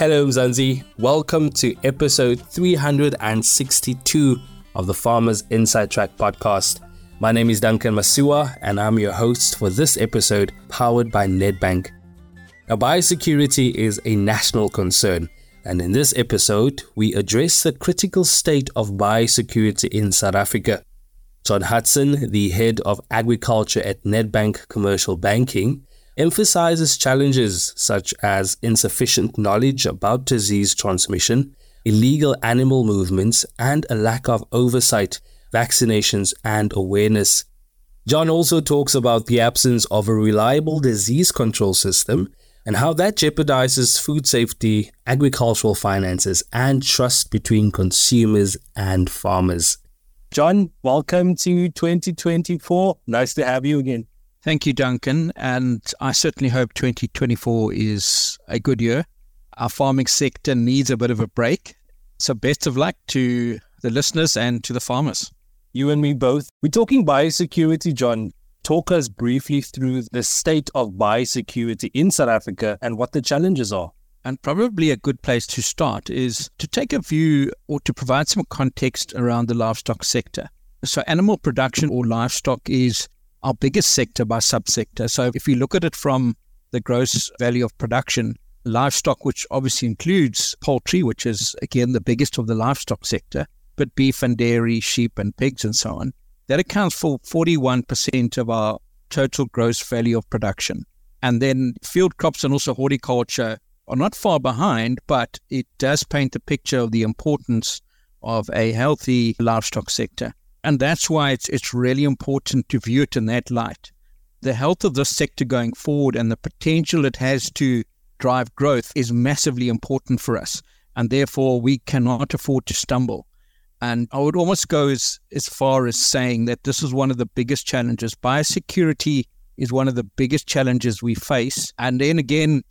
Hello, Mzansi. Welcome to episode 362 of the Farmers Inside Track podcast. My name is Duncan Masiwa, and I'm your host for this episode, powered by Nedbank. Now, biosecurity is a national concern, and in this episode, we address the critical state of biosecurity in South Africa. John Hudson, the head of agriculture at Nedbank Commercial Banking, emphasizes challenges such as insufficient knowledge about disease transmission, illegal animal movements, and a lack of oversight, vaccinations, and awareness. John also talks about the absence of a reliable disease control system and how that jeopardizes food safety, agricultural finances, and trust between consumers and farmers. John, welcome to 2024. Nice to have you again. Thank you, Duncan. And I certainly hope 2024 is a good year. Our farming sector needs a bit of a break. So, best of luck to the listeners and to the farmers. You and me both. We're talking biosecurity, John. Talk us briefly through the state of biosecurity in South Africa and what the challenges are. And probably a good place to start is to take a view or to provide some context around the livestock sector. So, animal production or livestock is our biggest sector by subsector. So if you look at it from the gross value of production, livestock, which obviously includes poultry, which is again the biggest of the livestock sector, but beef and dairy, sheep and pigs and so on, that accounts for 41% of our total gross value of production. And then field crops and also horticulture are not far behind, but it does paint a picture of the importance of a healthy livestock sector. And that's why it's, it's really important to view it in that light. The health of this sector going forward and the potential it has to drive growth is massively important for us. And therefore, we cannot afford to stumble. And I would almost go as, as far as saying that this is one of the biggest challenges. Biosecurity is one of the biggest challenges we face. And then again,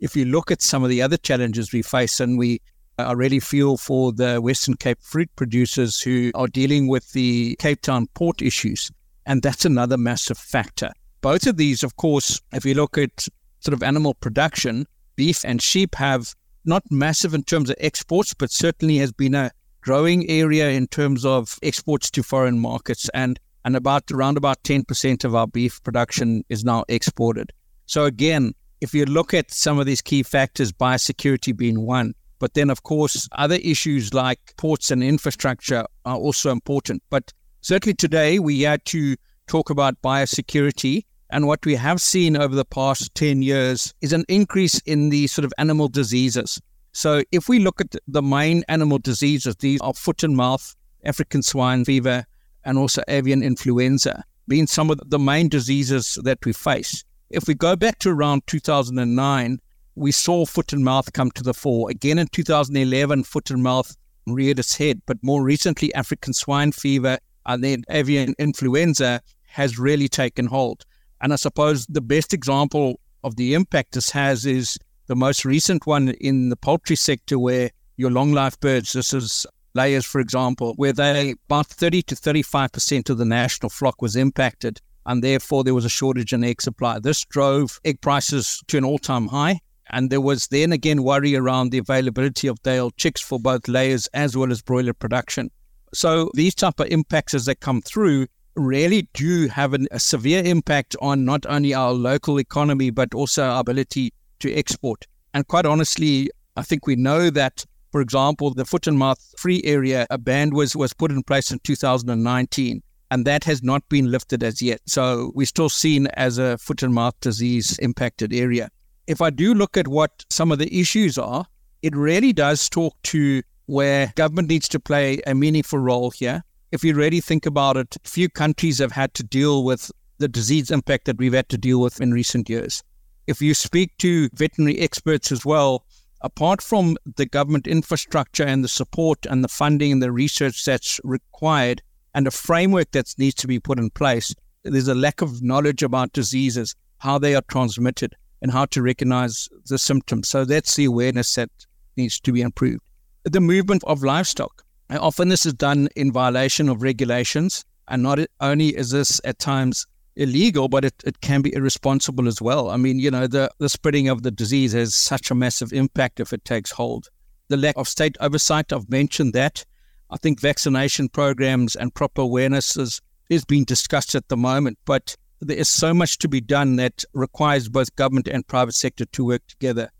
if you look at some of the other challenges we face, and we I really feel for the Western Cape fruit producers who are dealing with the Cape Town port issues. And that's another massive factor. Both of these, of course, if you look at sort of animal production, beef and sheep have not massive in terms of exports, but certainly has been a growing area in terms of exports to foreign markets. And, and about around about 10% of our beef production is now exported. So again, if you look at some of these key factors, biosecurity being one, but then, of course, other issues like ports and infrastructure are also important. But certainly today, we had to talk about biosecurity. And what we have seen over the past 10 years is an increase in the sort of animal diseases. So if we look at the main animal diseases, these are foot and mouth, African swine fever, and also avian influenza, being some of the main diseases that we face. If we go back to around 2009, we saw foot and mouth come to the fore. Again in 2011, foot and mouth reared its head, but more recently, African swine fever and then avian influenza has really taken hold. And I suppose the best example of the impact this has is the most recent one in the poultry sector, where your long life birds, this is layers, for example, where they about 30 to 35% of the national flock was impacted. And therefore, there was a shortage in egg supply. This drove egg prices to an all time high. And there was then again worry around the availability of day-old chicks for both layers as well as broiler production. So these type of impacts as they come through really do have an, a severe impact on not only our local economy but also our ability to export. And quite honestly, I think we know that, for example, the foot and mouth free area, a ban was, was put in place in 2019 and that has not been lifted as yet. So we're still seen as a foot and mouth disease impacted area if I do look at what some of the issues are, it really does talk to where government needs to play a meaningful role here. If you really think about it, few countries have had to deal with the disease impact that we've had to deal with in recent years. If you speak to veterinary experts as well, apart from the government infrastructure and the support and the funding and the research that's required and a framework that needs to be put in place, there's a lack of knowledge about diseases, how they are transmitted, and how to recognize the symptoms. So that's the awareness that needs to be improved. The movement of livestock. Often this is done in violation of regulations, and not only is this at times illegal, but it, it can be irresponsible as well. I mean, you know, the, the spreading of the disease has such a massive impact if it takes hold. The lack of state oversight, I've mentioned that. I think vaccination programs and proper awareness is, is being discussed at the moment, but there is so much to be done that requires both government and private sector to work together.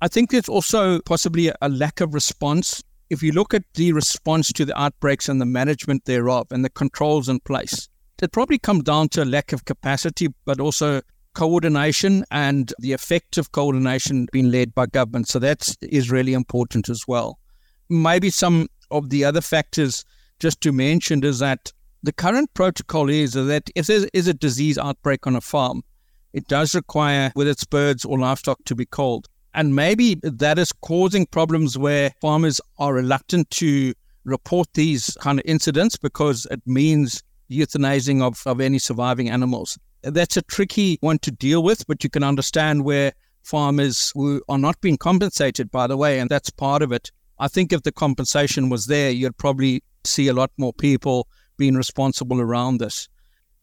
I think there's also possibly a lack of response. If you look at the response to the outbreaks and the management thereof and the controls in place, it probably comes down to a lack of capacity, but also coordination and the effective coordination being led by government. So that is really important as well. Maybe some of the other factors just to mention is that the current protocol is that if there is a disease outbreak on a farm, it does require, whether it's birds or livestock, to be culled. And maybe that is causing problems where farmers are reluctant to report these kind of incidents because it means euthanizing of, of any surviving animals. That's a tricky one to deal with, but you can understand where farmers who are not being compensated, by the way, and that's part of it. I think if the compensation was there, you'd probably see a lot more people being responsible around this.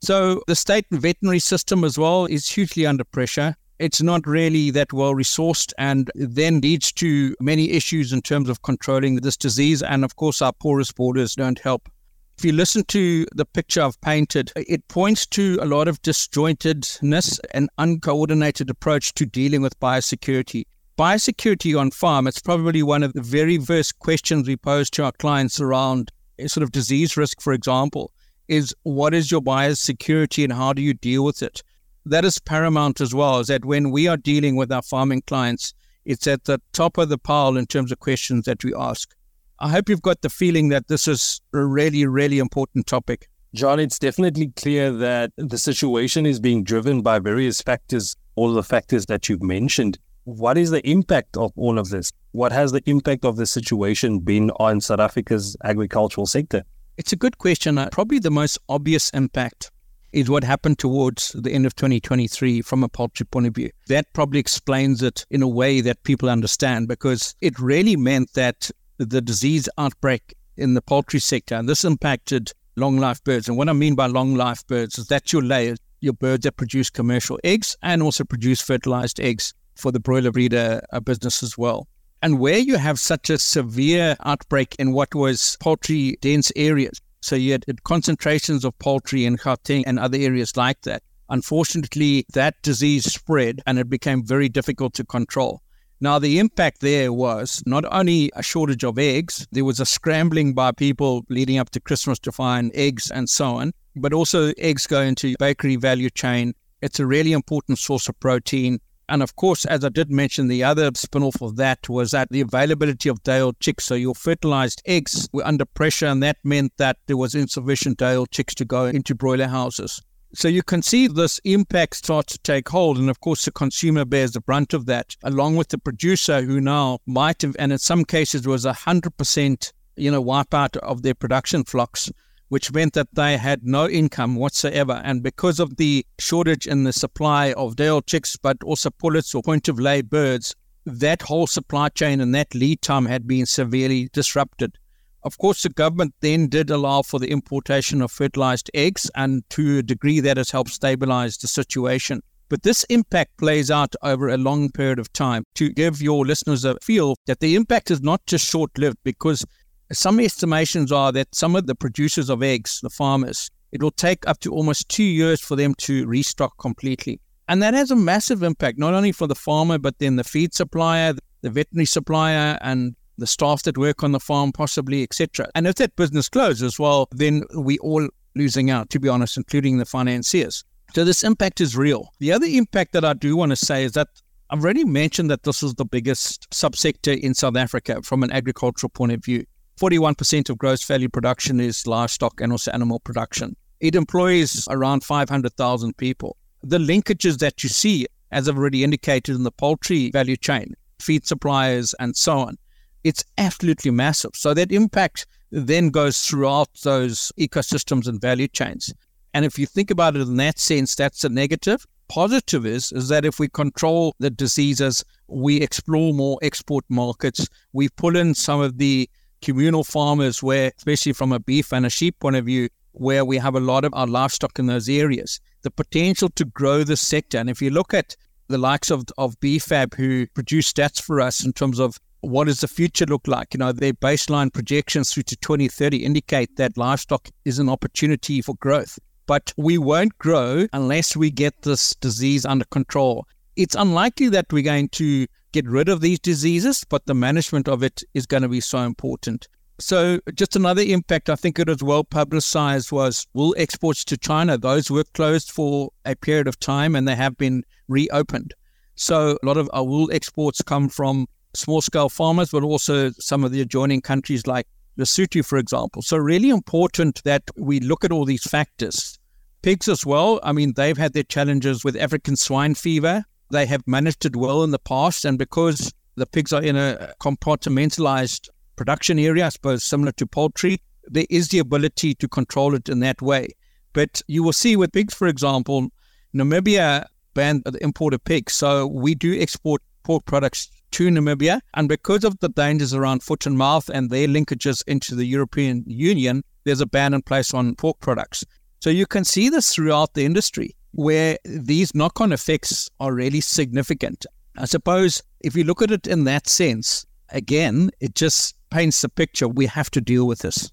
So the state veterinary system as well is hugely under pressure. It's not really that well resourced and then leads to many issues in terms of controlling this disease. And of course, our porous borders don't help. If you listen to the picture I've painted, it points to a lot of disjointedness and uncoordinated approach to dealing with biosecurity. Biosecurity on farm, it's probably one of the very first questions we pose to our clients around Eh, sort of disease risk, for example, is what is your buyer's biosecurity and how do you deal with it? That is paramount as well, is that when we are dealing with our farming clients, it's at the top of the pile in terms of questions that we ask. I hope you've got the feeling that this is a really, really important topic. John, it's definitely clear that the situation is being driven by various factors, all the factors that you've mentioned. What is the impact of all of this? What has the impact of the situation been on South Africa's agricultural sector? It's a good question. Uh, probably the most obvious impact is what happened towards the end of 2023 from a poultry point of view. That probably explains it in a way that people understand because it really meant that the disease outbreak in the poultry sector, and this impacted long life birds. And what I mean by long life birds is that your layers, your birds that produce commercial eggs and also produce fertilized eggs for the broiler breeder uh, business as well. And where you have such a severe outbreak in what was poultry dense areas, so you had concentrations of poultry in Gauteng and other areas like that. Unfortunately, that disease spread and it became very difficult to control. Now, the impact there was not only a shortage of eggs, there was a scrambling by people leading up to Christmas to find eggs and so on, but also eggs go into bakery value chain. It's a really important source of protein. And of course, as I did mention, the other spin off of that was that the availability of day old chicks. So your fertilized eggs were under pressure, and that meant that there was insufficient day old chicks to go into broiler houses. So you can see this impact start to take hold. And of course, the consumer bears the brunt of that, along with the producer who now might have, and in some cases was a 100%, you know, wipeout of their production flocks, which meant that they had no income whatsoever. And because of the shortage in the supply of day-old chicks, but also pullets or point of lay birds, that whole supply chain and that lead time had been severely disrupted. Of course, the government then did allow for the importation of fertilized eggs, and to a degree that has helped stabilize the situation. But this impact plays out over a long period of time to give your listeners a feel that the impact is not just short lived because some estimations are that some of the producers of eggs, the farmers, it will take up to almost two years for them to restock completely. And that has a massive impact, not only for the farmer, but then the feed supplier, the veterinary supplier, and the staff that work on the farm, possibly, etc. And if that business closes, well, then we all losing out, to be honest, including the financiers. So this impact is real. The other impact that I do want to say is that I've already mentioned that this is the biggest subsector in South Africa from an agricultural point of view. 41% of gross value production is livestock and also animal production. It employs around 500,000 people. The linkages that you see, as I've already indicated in the poultry value chain, feed suppliers, and so on, it's absolutely massive. So that impact then goes throughout those ecosystems and value chains. And if you think about it in that sense, that's a negative. Positive is, is that if we control the diseases, we explore more export markets, we pull in some of the communal farmers where, especially from a beef and a sheep point of view, where we have a lot of our livestock in those areas. The potential to grow the sector. And if you look at the likes of, of BFAP, who produce stats for us in terms of what does the future look like? You know, their baseline projections through to 2030 indicate that livestock is an opportunity for growth. But we won't grow unless we get this disease under control. It's unlikely that we're going to get rid of these diseases, but the management of it is going to be so important. So, just another impact, I think it was well publicized, was wool exports to China. Those were closed for a period of time and they have been reopened. So, a lot of our wool exports come from small scale farmers, but also some of the adjoining countries like Lesotho, for example. So, really important that we look at all these factors. Pigs as well, I mean, they've had their challenges with African swine fever. They have managed it well in the past. And because the pigs are in a compartmentalized production area, I suppose similar to poultry, there is the ability to control it in that way. But you will see with pigs, for example, Namibia banned the import of pigs. So we do export pork products to Namibia. And because of the dangers around foot and mouth and their linkages into the European Union, there's a ban in place on pork products. So you can see this throughout the industry where these knock on effects are really significant. I suppose if you look at it in that sense, again, it just paints the picture. We have to deal with this.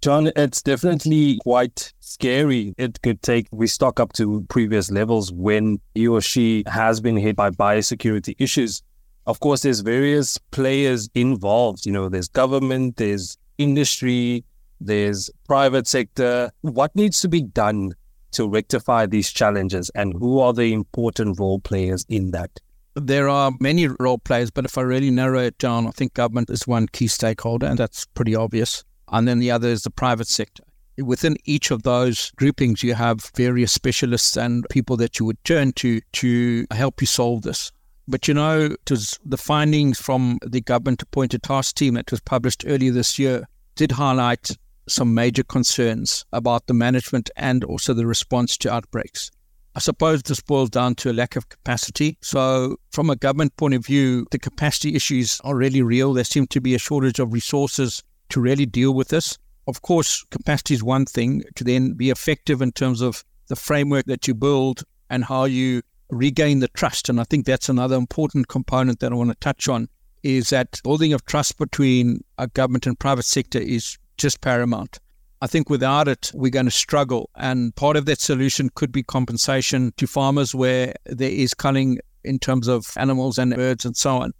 John, it's definitely quite scary. It could take we stock up to previous levels when he or she has been hit by biosecurity issues. Of course, there's various players involved. You know, there's government, there's industry, there's private sector. What needs to be done to rectify these challenges, and who are the important role players in that? There are many role players, but if I really narrow it down, I think government is one key stakeholder, and that's pretty obvious and then the other is the private sector. Within each of those groupings, you have various specialists and people that you would turn to to help you solve this. But you know, it was the findings from the government appointed task team that was published earlier this year did highlight some major concerns about the management and also the response to outbreaks. I suppose this boils down to a lack of capacity. So, from a government point of view, the capacity issues are really real. There seem to be a shortage of resources to really deal with this. Of course, capacity is one thing to then be effective in terms of the framework that you build and how you regain the trust. And I think that's another important component that I want to touch on is that building of trust between a government and private sector is just paramount. I think without it, we're going to struggle. And part of that solution could be compensation to farmers where there is culling in terms of animals and birds and so on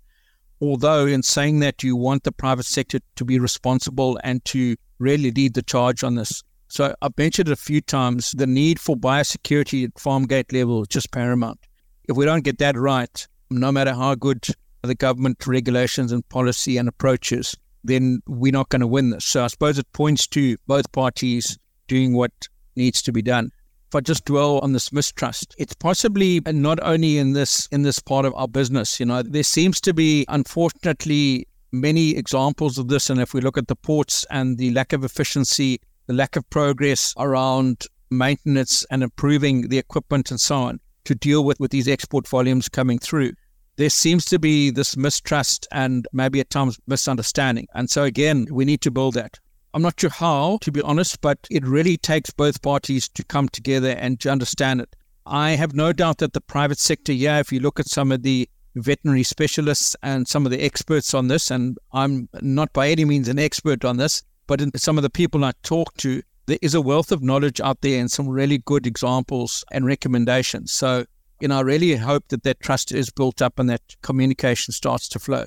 although in saying that you want the private sector to be responsible and to really lead the charge on this. So I've mentioned a few times, the need for biosecurity at farm gate level is just paramount. If we don't get that right, no matter how good the government regulations and policy and approaches, then we're not going to win this. So I suppose it points to both parties doing what needs to be done if I just dwell on this mistrust, it's possibly not only in this in this part of our business. You know, there seems to be, unfortunately, many examples of this. And if we look at the ports and the lack of efficiency, the lack of progress around maintenance and improving the equipment and so on to deal with, with these export volumes coming through. There seems to be this mistrust and maybe at times misunderstanding. And so, again, we need to build that. I'm not sure how, to be honest, but it really takes both parties to come together and to understand it. I have no doubt that the private sector, yeah, if you look at some of the veterinary specialists and some of the experts on this, and I'm not by any means an expert on this, but in some of the people I talk to, there is a wealth of knowledge out there and some really good examples and recommendations. So, you know, I really hope that that trust is built up and that communication starts to flow.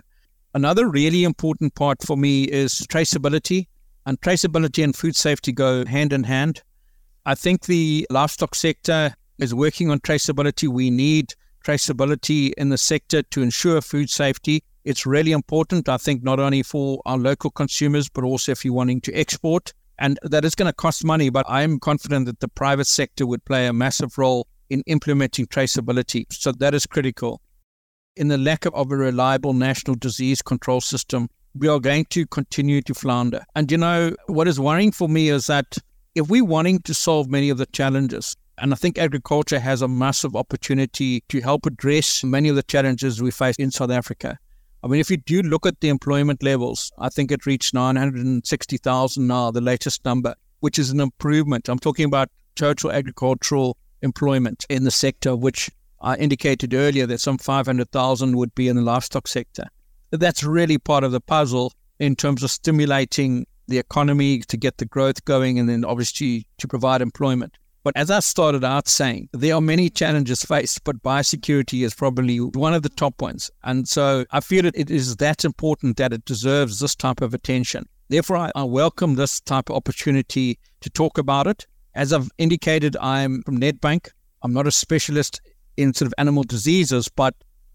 Another really important part for me is traceability. And traceability and food safety go hand in hand. I think the livestock sector is working on traceability. We need traceability in the sector to ensure food safety. It's really important, I think, not only for our local consumers, but also if you're wanting to export. And that is going to cost money, but I'm confident that the private sector would play a massive role in implementing traceability. So that is critical. In the lack of, a reliable national disease control system, we are going to continue to flounder. And you know, what is worrying for me is that if we're wanting to solve many of the challenges, and I think agriculture has a massive opportunity to help address many of the challenges we face in South Africa. I mean, if you do look at the employment levels, I think it reached 960,000 now, the latest number, which is an improvement. I'm talking about total agricultural employment in the sector, which I indicated earlier that some 500,000 would be in the livestock sector. That's really part of the puzzle in terms of stimulating the economy to get the growth going and then obviously to provide employment. But as I started out saying, there are many challenges faced, but biosecurity is probably one of the top ones. And so I feel it is that important that it deserves this type of attention. Therefore, I, I welcome this type of opportunity to talk about it. As I've indicated, I'm from Nedbank. I'm not a specialist in sort of animal diseases, but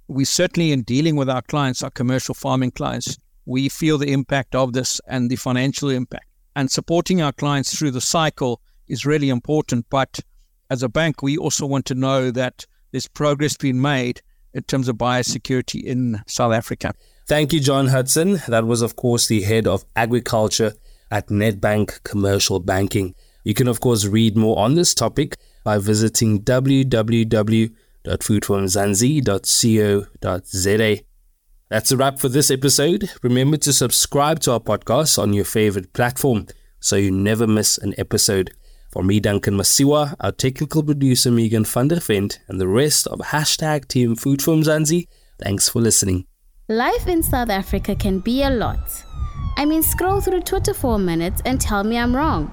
we certainly, in dealing with our clients, our commercial farming clients, we feel the impact of this and the financial impact. And supporting our clients through the cycle is really important. But as a bank, we also want to know that there's progress being made in terms of biosecurity in South Africa. Thank you, John Hudson. That was, of course, the head of agriculture at Nedbank Commercial Banking. You can, of course, read more on this topic by visiting www.foodformzansi.co.za. That's a wrap for this episode. Remember to subscribe to our podcast on your favorite platform so you never miss an episode. For me, Duncan Masiwa, our technical producer Megan van der Vent, and the rest of hashtag Team Food for Mzansi, thanks for listening. Life in South Africa can be a lot. I mean, scroll through Twitter for a minute and tell me I'm wrong.